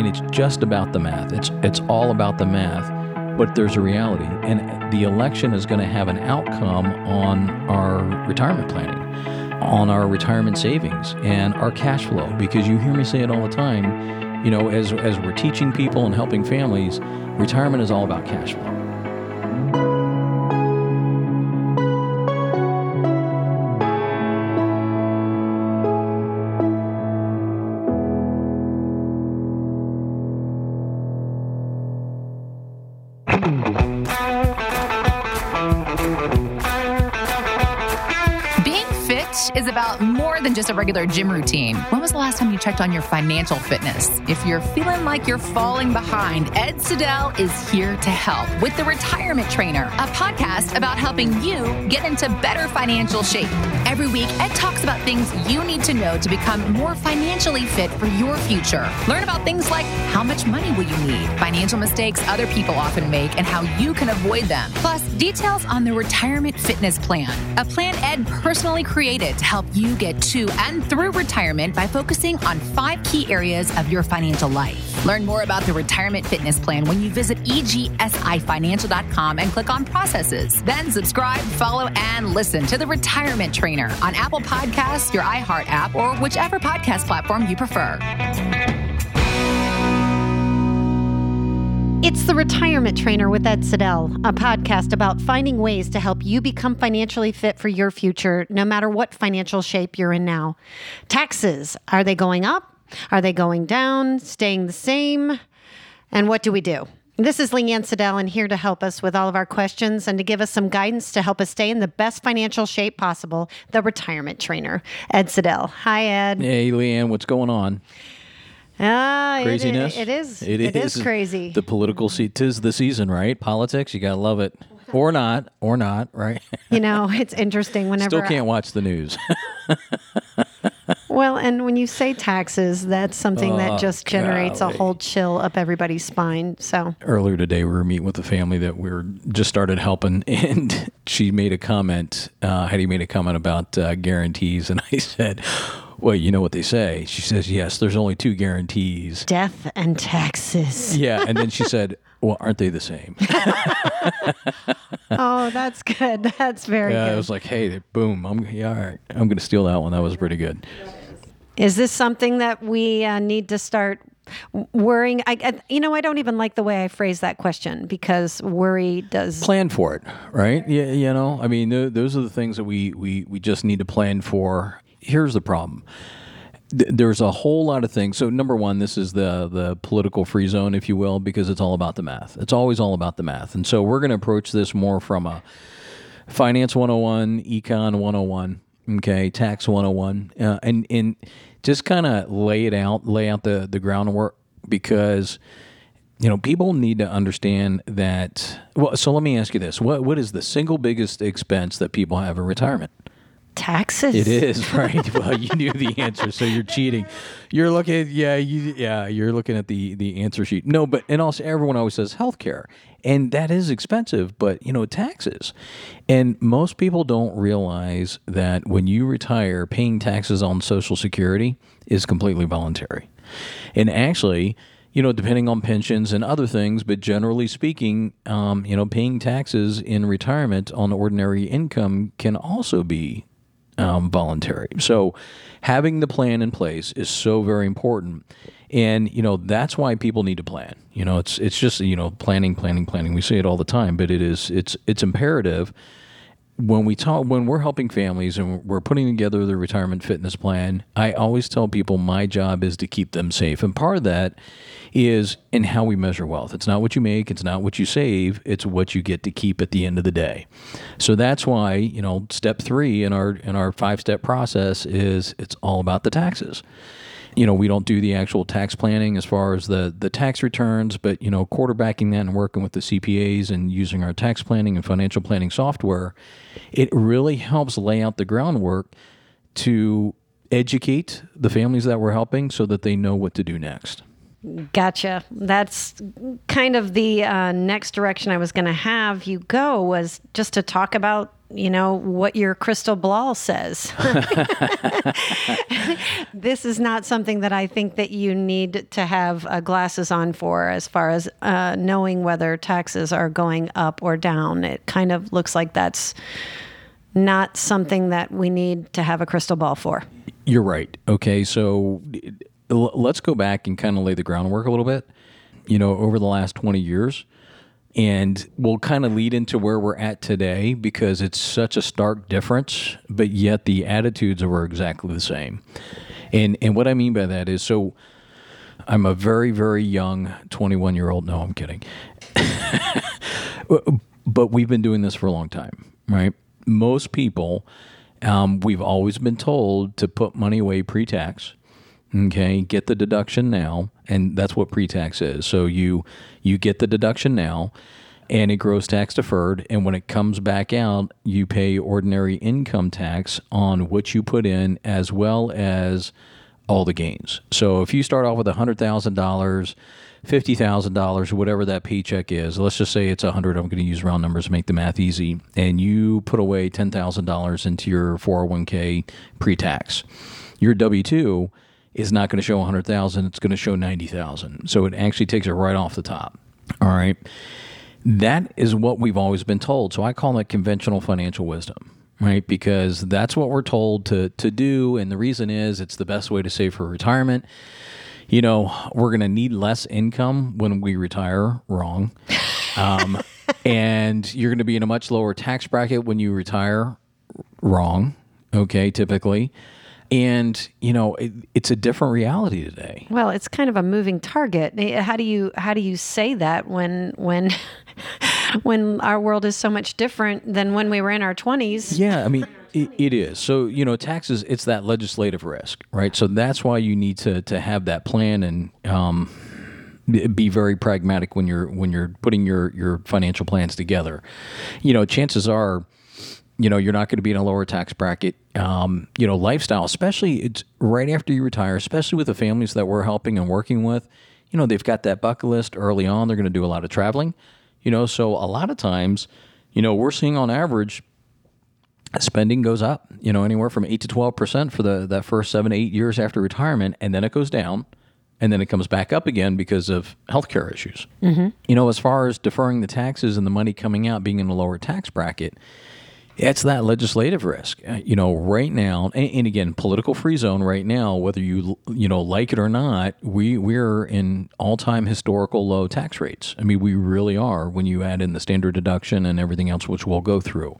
and it's just about the math. It's it's all about the math, but there's a reality, and the election is going to have an outcome on our retirement planning, on our retirement savings, and our cash flow. Because you hear me say it all the time, you know, as as we're teaching people and helping families, retirement is all about cash flow. Is about more than just a regular gym routine. When was the last time you checked on your financial fitness? If you're feeling like you're falling behind, Ed Siddell is here to help with The Retirement Trainer, a podcast about helping you get into better financial shape. Every week, Ed talks about things you need to know to become more financially fit for your future. Learn about things like how much money will you need, financial mistakes other people often make, and how you can avoid them. Plus, details on the Retirement Fitness Plan, a plan Ed personally created to help you get to and through retirement by focusing on five key areas of your financial life. Learn more about the Retirement Fitness Plan when you visit egsifinancial.com and click on processes. Then subscribe, follow, and listen to the Retirement Trainer on Apple Podcasts, your iHeart app, or whichever podcast platform you prefer. It's The Retirement Trainer with Ed Siddell, a podcast about finding ways to help you become financially fit for your future, no matter what financial shape you're in now. Taxes, are they going up? Are they going down? Staying the same? And what do we do? This is Leanne Siddell, and here to help us with all of our questions and to give us some guidance to help us stay in the best financial shape possible, the retirement trainer, Ed Siddell. Hi, Ed. Hey, Leanne, what's going on? Ah, it i- Craziness. It is. it is crazy. The political seat. Tis the season, right? Politics. You gotta love it, or not, or not, right? you know, it's interesting whenever. Still can't watch the news. Well, and when you say taxes, that's something Oh, that just generates golly. a whole chill up everybody's spine. So, Earlier today, we were meeting with a family that we were just started helping, and she made a comment. Uh, Heidi made a comment about uh, guarantees, and I said, "Well, you know what they say." She says, "Yes, there's only two guarantees." death and taxes. Yeah, and then she said, "Well, aren't they the same?" oh, that's good. That's very Yeah, good. I was like, "Hey, boom! I'm yeah, all right. I'm going to steal that one. That was pretty good." Is this something that we uh, need to start worrying? I, I, you know, I don't even like the way I phrase that question because worry does. plan for it, right? Yeah, you know, I mean, th- those are the things that we we we just need to plan for. Here's the problem. There's a whole lot of things. So number one, this is the the political free zone, if you will, because it's all about the math. It's always all about the math, and so we're going to approach this more from a finance 101, econ 101, okay, tax 101, uh, and and just kind of lay it out, lay out the the groundwork because you know people need to understand that. Well, so let me ask you this: what what is the single biggest expense that people have in retirement? Taxes. It is right. well, you knew the answer, so you're cheating. You're looking, yeah, you, yeah, you're looking at the the answer sheet. No, but and also everyone always says healthcare, and that is expensive. But you know, taxes, and most people don't realize that when you retire, paying taxes on Social Security is completely voluntary, and actually. You know, depending on pensions and other things, but generally speaking, um, you know, paying taxes in retirement on ordinary income can also be um, voluntary. So having the plan in place is so very important. And you know that's why people need to plan. You know, it's it's just you know planning, planning, planning. We say it all the time, but it is it's it's imperative when we talk when we're helping families and we're putting together the retirement fitness plan. I always tell people my job is to keep them safe, and part of that is in how we measure wealth. It's not what you make, it's not what you save, it's what you get to keep at the end of the day. So that's why, you know, step 3 in our in our five-step process is it's all about the taxes. You know, we don't do the actual tax planning as far as the the tax returns, but you know, quarterbacking that and working with the CPAs and using our tax planning and financial planning software, it really helps lay out the groundwork to educate the families that we're helping so that they know what to do next. Gotcha. That's kind of the uh, next direction I was going to have you go was just to talk about you know, what your crystal ball says. this is not something that I think that you need to have uh, glasses on for as far as uh, knowing whether taxes are going up or down. It kind of looks like that's not something that we need to have a crystal ball for. You're right. Okay, so let's go back and kind of lay the groundwork a little bit. You know, over the last 20 years, and we'll kind of lead into where we're at today because it's such a stark difference, but yet the attitudes are exactly the same. And and what I mean by that is so I'm a very very young 21 year old. No, I'm kidding. but we've been doing this for a long time, right? Most people, um, we've always been told to put money away pre-tax. Okay, get the deduction now, and that's what pre-tax is. So you you get the deduction now, and it grows tax deferred. And when it comes back out, you pay ordinary income tax on what you put in, as well as all the gains. So if you start off with hundred thousand dollars, fifty thousand dollars, whatever that paycheck is, let's just say it's a hundred. I'm going to use round numbers to make the math easy. And you put away ten thousand dollars into your 401k pre-tax. Your W two is not going to show 100,000, it's going to show 90,000. So it actually takes it right off the top. All right. That is what we've always been told. So I call that conventional financial wisdom, right? Because that's what we're told to to do and the reason is it's the best way to save for retirement. You know, we're going to need less income when we retire, wrong. Um, and you're going to be in a much lower tax bracket when you retire, wrong. Okay, typically and you know it, it's a different reality today. Well it's kind of a moving target. How do you how do you say that when when when our world is so much different than when we were in our 20s yeah i mean it, it is. So you know taxes it's that legislative risk right? So that's why you need to to have that plan and um, be very pragmatic when you're when you're putting your your financial plans together. You know chances are you know you're not going to be in a lower tax bracket. Um, you know lifestyle especially it's right after you retire especially with the families that we're helping and working with you know they've got that bucket list early on. They're going to do a lot of traveling you know so a lot of times you know we're seeing on average spending goes up you know anywhere from 8 to 12 percent for the that first seven eight years after retirement and then it goes down and then it comes back up again because of healthcare issues. Mm-hmm. you know as far as deferring the taxes and the money coming out being in a lower tax bracket it's that legislative risk. Uh, you know, right now, and, and, again, political free zone right now, whether you you know like it or not, we we're in all time historical low tax rates. I mean, we really are when you add in the standard deduction and everything else, which we'll go through.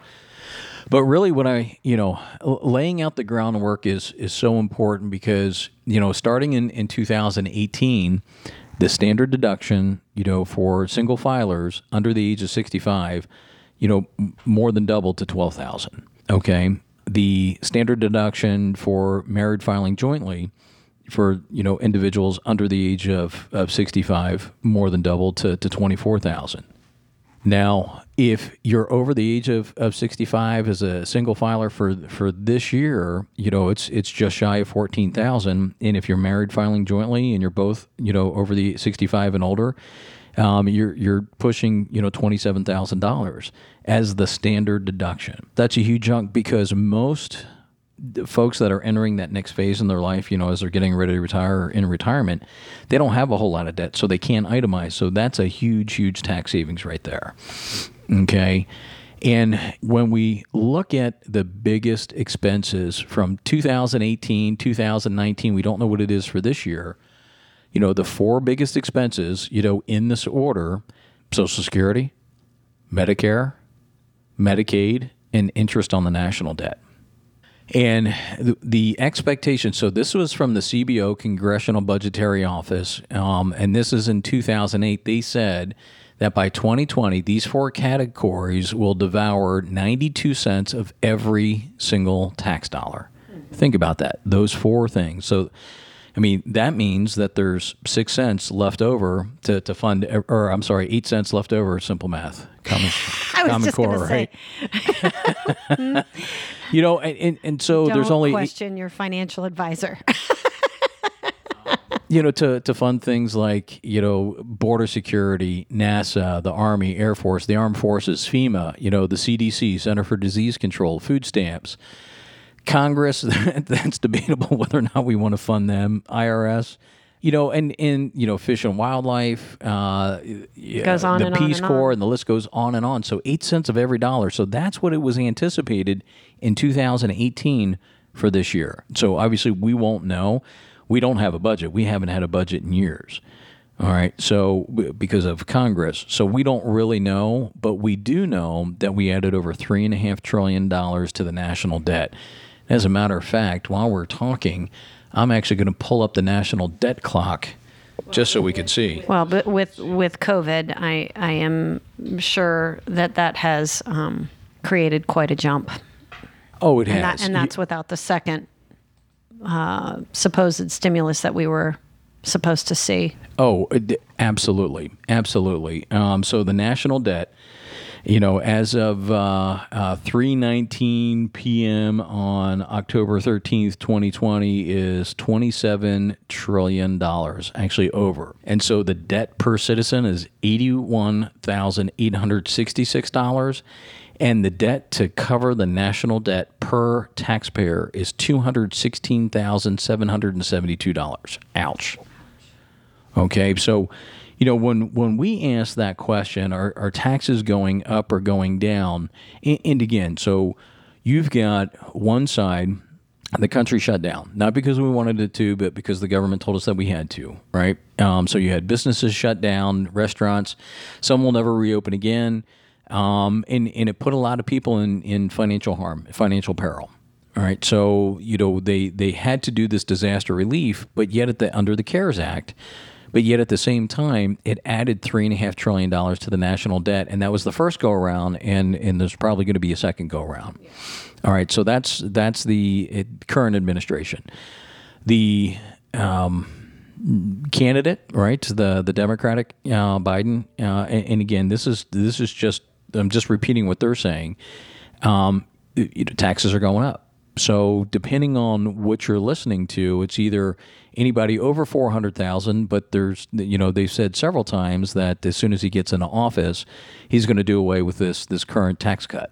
But really, what I you know, laying out the groundwork is is so important because you know, starting in in 2018 the standard deduction, you know, for single filers under the age of 65 you know, more than doubled to 12,000. Okay. The standard deduction for married filing jointly for, you know, individuals under the age of, of 65 more than doubled to, to 24,000. Now, if you're over the age of, of 65 as a single filer for for this year, you know, it's it's just shy of 14,000 and if you're married filing jointly and you're both, you know, over the 65 and older, um, you're you're pushing you know twenty seven thousand dollars as the standard deduction. That's a huge chunk because most folks that are entering that next phase in their life, you know, as they're getting ready to retire or in retirement, they don't have a whole lot of debt, so they can't itemize. So that's a huge, huge tax savings right there. Okay. And when we look at the biggest expenses from 2018, 2019, we don't know what it is for this year you know, the four biggest expenses, you know, in this order Social Security, Medicare, Medicaid, and interest on the national debt. And the, the expectation so, this was from the CBO, Congressional Budgetary Office, um, and this is in 2008. They said that by 2020, these four categories will devour 92 cents of every single tax dollar. Think about that, those four things. So, I mean, that means that there's six cents left over to, to fund, er, or I'm sorry, eight cents left over. Simple math, common, common core, right? you know, and, and, and so Don't there's only question your financial advisor. you know, to, to fund things like, you know, border security, NASA, the Army, Air Force, the Armed Forces, FEMA, you know, the CDC, Center for Disease Control, food stamps. Congress, that's debatable whether or not we want to fund them. IRS, you know, and in you know, fish and wildlife, uh, Goes on the and on Peace and Corps, on. and the list goes on and on. So eight cents of every dollar. So that's what it was anticipated in 2018 for this year. So obviously we won't know. We don't have a budget. We haven't had a budget in years. All right. So because of Congress, so we don't really know, but we do know that we added over three and a half trillion dollars to the national debt. As a matter of fact, while we're talking, I'm actually going to pull up the national debt clock just so we can see. Well, but with with COVID, I I am sure that that has um, created quite a jump, Oh, it has. and, that, and that's without the second uh, supposed stimulus that we were supposed to see. Oh, absolutely, absolutely. Um, so the national debt, you know, as of uh, uh, 3:19 p.m. on October 13th, 2020, is 27 trillion dollars, actually over. And so the debt per citizen is 81,866 dollars. And the debt to cover the national debt per taxpayer is $216,772. Ouch. Okay, so you know when when we ask that question, are, are taxes going up or going down? And, and again, so you've got one side, the country shut down, not because we wanted it to, but because the government told us that we had to, right? Um, so you had businesses shut down, restaurants, some will never reopen again, um, and and it put a lot of people in in financial harm, financial peril. All right, so you know they they had to do this disaster relief, but yet at the under the CARES Act, but yet at the same time it added three and a half trillion dollars to the national debt, and that was the first go around, and and there's probably going to be a second go around. All right, so that's that's the current administration. The um, candidate, right? The the Democratic uh, Biden, uh, and, and again, this is this is just I'm just repeating what they're saying. Um, you know, taxes are going up. So depending on what you're listening to, it's either anybody over four hundred thousand, but there's you know they've said several times that as soon as he gets into office, he's going to do away with this this current tax cut.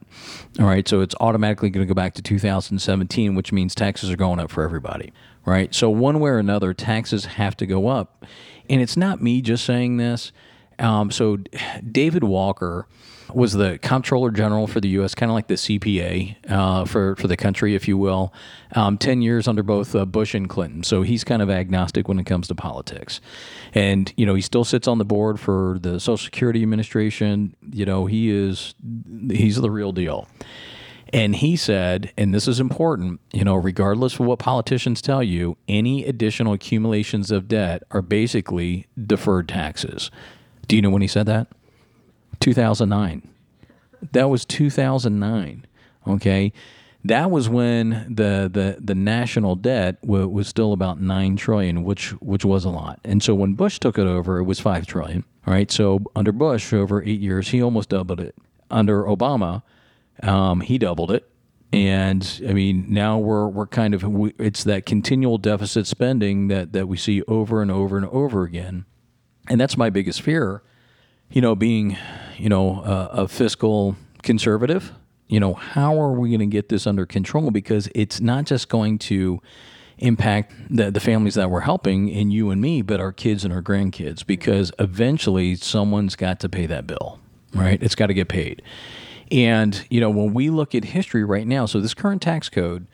All right, so it's automatically going to go back to 2017, which means taxes are going up for everybody. Right, so one way or another, taxes have to go up, and it's not me just saying this. Um, so David Walker was the comptroller general for the U.S., kind of like the CPA uh, for for the country, if you will. Um, Ten years under both uh, Bush and Clinton, so he's kind of agnostic when it comes to politics. And you know, he still sits on the board for the Social Security Administration. You know, he is he's the real deal. And he said, and this is important, you know, regardless of what politicians tell you, any additional accumulations of debt are basically deferred taxes. Do you know when he said that? 2009. That was 2009. Okay. That was when the, the, the national debt w- was still about nine trillion, which which was a lot. And so when Bush took it over, it was five trillion. All right. So under Bush, over eight years, he almost doubled it. Under Obama, um, he doubled it. And I mean, now we're we're kind of it's that continual deficit spending that that we see over and over and over again, and that's my biggest fear. You know, being you know a, a fiscal conservative. You know, how are we going to get this under control? Because it's not just going to impact the, the families that we're helping and you and me, but our kids and our grandkids. Because eventually, someone's got to pay that bill, right? It's got to get paid. And, you know, when we look at history right now, so this current tax code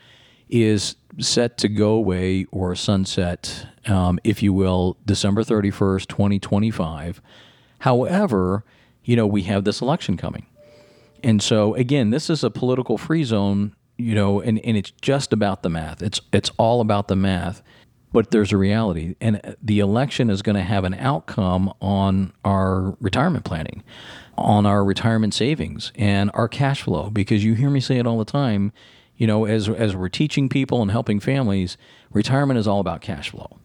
is set to go away or sunset, um, if you will, December 31st, 2025. However, you know, we have this election coming. And so, again, this is a political free zone, you know, and, and it's just about the math. It's, it's all about the math. But there's a reality, and the election is going to have an outcome on our retirement planning, on our retirement savings, and our cash flow. Because you hear me say it all the time, you know, as as we're teaching people and helping families, retirement is all about cash flow.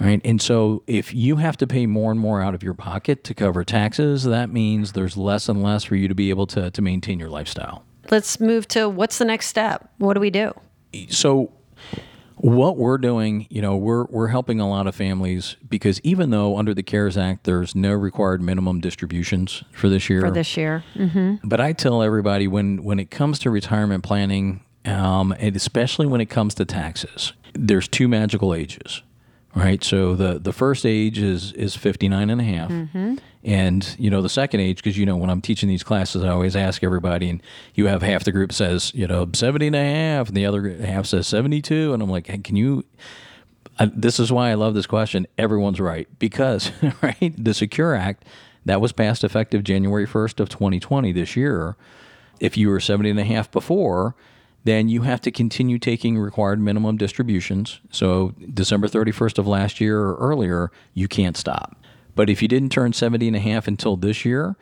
Right. And so if you have to pay more and more out of your pocket to cover taxes, that means there's less and less for you to be able to, to maintain your lifestyle. Let's move to what's the next step? What do we do? So What we're doing, you know, we're we're helping a lot of families because even though under the CARES Act there's no required minimum distributions for this year. For this year. Mm-hmm. But I tell everybody when when it comes to retirement planning, um, and especially when it comes to taxes, there's two magical ages, right? So the the first age is is 59 and a half. Mm-hmm. And you know the second age, because you know when I'm teaching these classes, I always ask everybody, and you have half the group says you know 70 and a half, and the other half says 72, and I'm like, hey, can you I, this is why I love this question. Everyone's right because right the Secure Act that was passed effective January 1st of 2020 this year. If you were 70 and a half before, then you have to continue taking required minimum distributions. So December 31st of last year or earlier, you can't stop. But if you didn't turn 70 and a half until this year,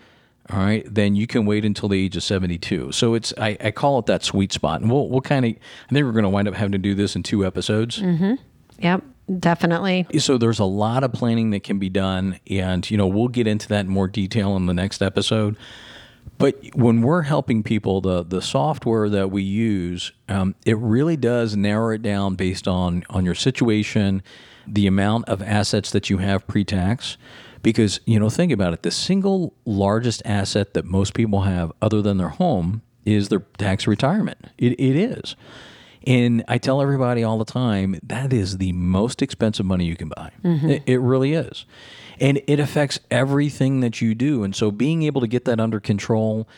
all right, then you can wait until the age of 72. So it's I, I call it that sweet spot. And we'll, we'll kind of I think we're going to wind up having to do this in two episodes. Mm-hmm. Yep, definitely. So there's a lot of planning that can be done, and you know we'll get into that in more detail in the next episode. But when we're helping people, the the software that we use, um, it really does narrow it down based on on your situation, the amount of assets that you have pre-tax. Because you know, think about it: the single largest asset that most people have, other than their home, is their tax retirement. It, it is. And I tell everybody all the time that is the most expensive money you can buy. It, it really is. And it affects everything that you do. And so being able to get that under control,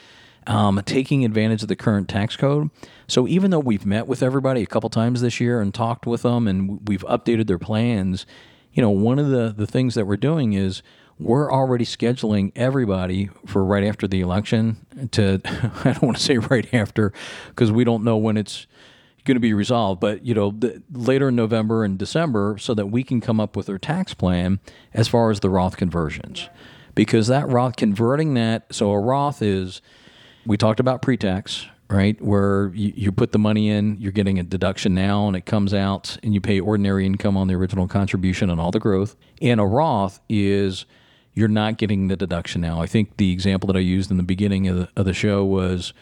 um, taking advantage of the current tax code. So even though we've met with everybody a couple times this year and talked with them and we've updated their plans, you know, one of the, the things that we're doing is we're already scheduling everybody for right after the election to, I don't want to say right after because we don't know when it's going to be resolved, but you know, the, later in November and December, so that we can come up with our tax plan as far as the Roth conversions, because that Roth converting that. So a Roth is, we talked about pre-tax, right? Where you, you put the money in, you're getting a deduction now, and it comes out, and you pay ordinary income on the original contribution and all the growth. And a Roth is you're not getting the deduction now. I think the example that I used in the beginning of the, of the show was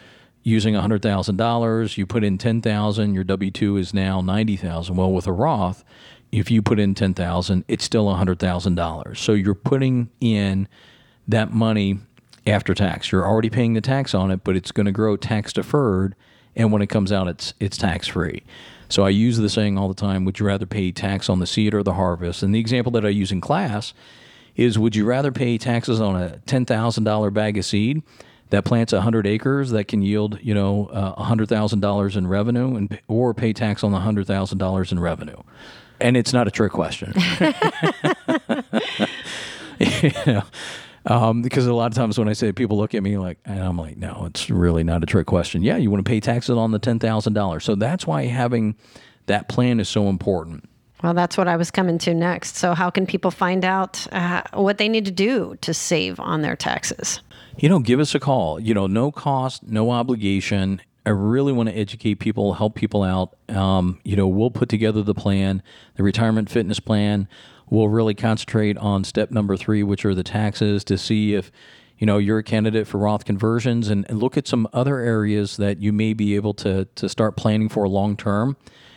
using $100,000, you put in 10,000, your W2 is now 90,000. Well, with a Roth, if you put in 10,000, it's still $100,000. So you're putting in that money after tax. You're already paying the tax on it, but it's going to grow tax deferred and when it comes out it's it's tax free. So I use the saying all the time, would you rather pay tax on the seed or the harvest? And the example that I use in class is would you rather pay taxes on a $10,000 bag of seed that plants 100 acres that can yield, you know, uh, $100,000 in revenue and or pay tax on the $100,000 in revenue? And it's not a trick question. you know, um, because a lot of times when I say people look at me like, and I'm like, no, it's really not a trick question. Yeah, you want to pay taxes on the $10,000. So that's why having that plan is so important. Well, that's what I was coming to next. So, how can people find out uh, what they need to do to save on their taxes? You know, give us a call. You know, no cost, no obligation. I really want to educate people, help people out. Um, you know, we'll put together the plan, the retirement fitness plan. We'll really concentrate on step number three, which are the taxes, to see if you know you're a candidate for Roth conversions, and, and look at some other areas that you may be able to to start planning for long term,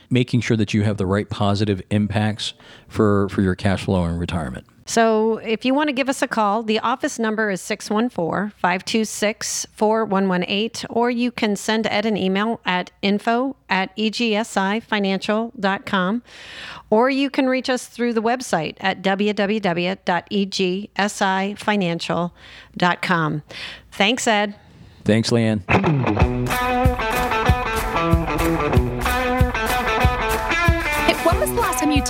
making sure that you have the right positive impacts for for your cash flow in retirement. So, if you want to give us a call, the office number is 614 526 4118, or you can send Ed an email at info at egsifinancial.com, or you can reach us through the website at www.egsifinancial.com. Thanks, Ed. Thanks, Leanne.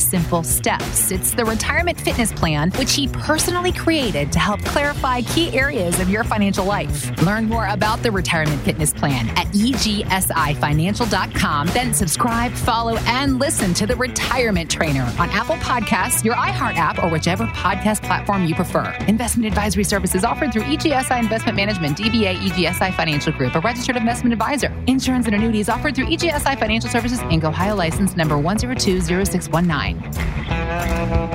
simple steps. It's the Retirement Fitness Plan, which he personally created to help clarify key areas of your financial life. Learn more about the Retirement Fitness Plan at egsifinancial.com. Then subscribe, follow, and listen to the Retirement Trainer on Apple Podcasts, your iHeart app, or whichever podcast platform you prefer. Investment advisory services offered through EGSI Investment Management, DBA EGSI Financial Group, a registered investment advisor. Insurance and annuities offered through EGSI Financial Services, Inc., Ohio license number 1020619. Nine.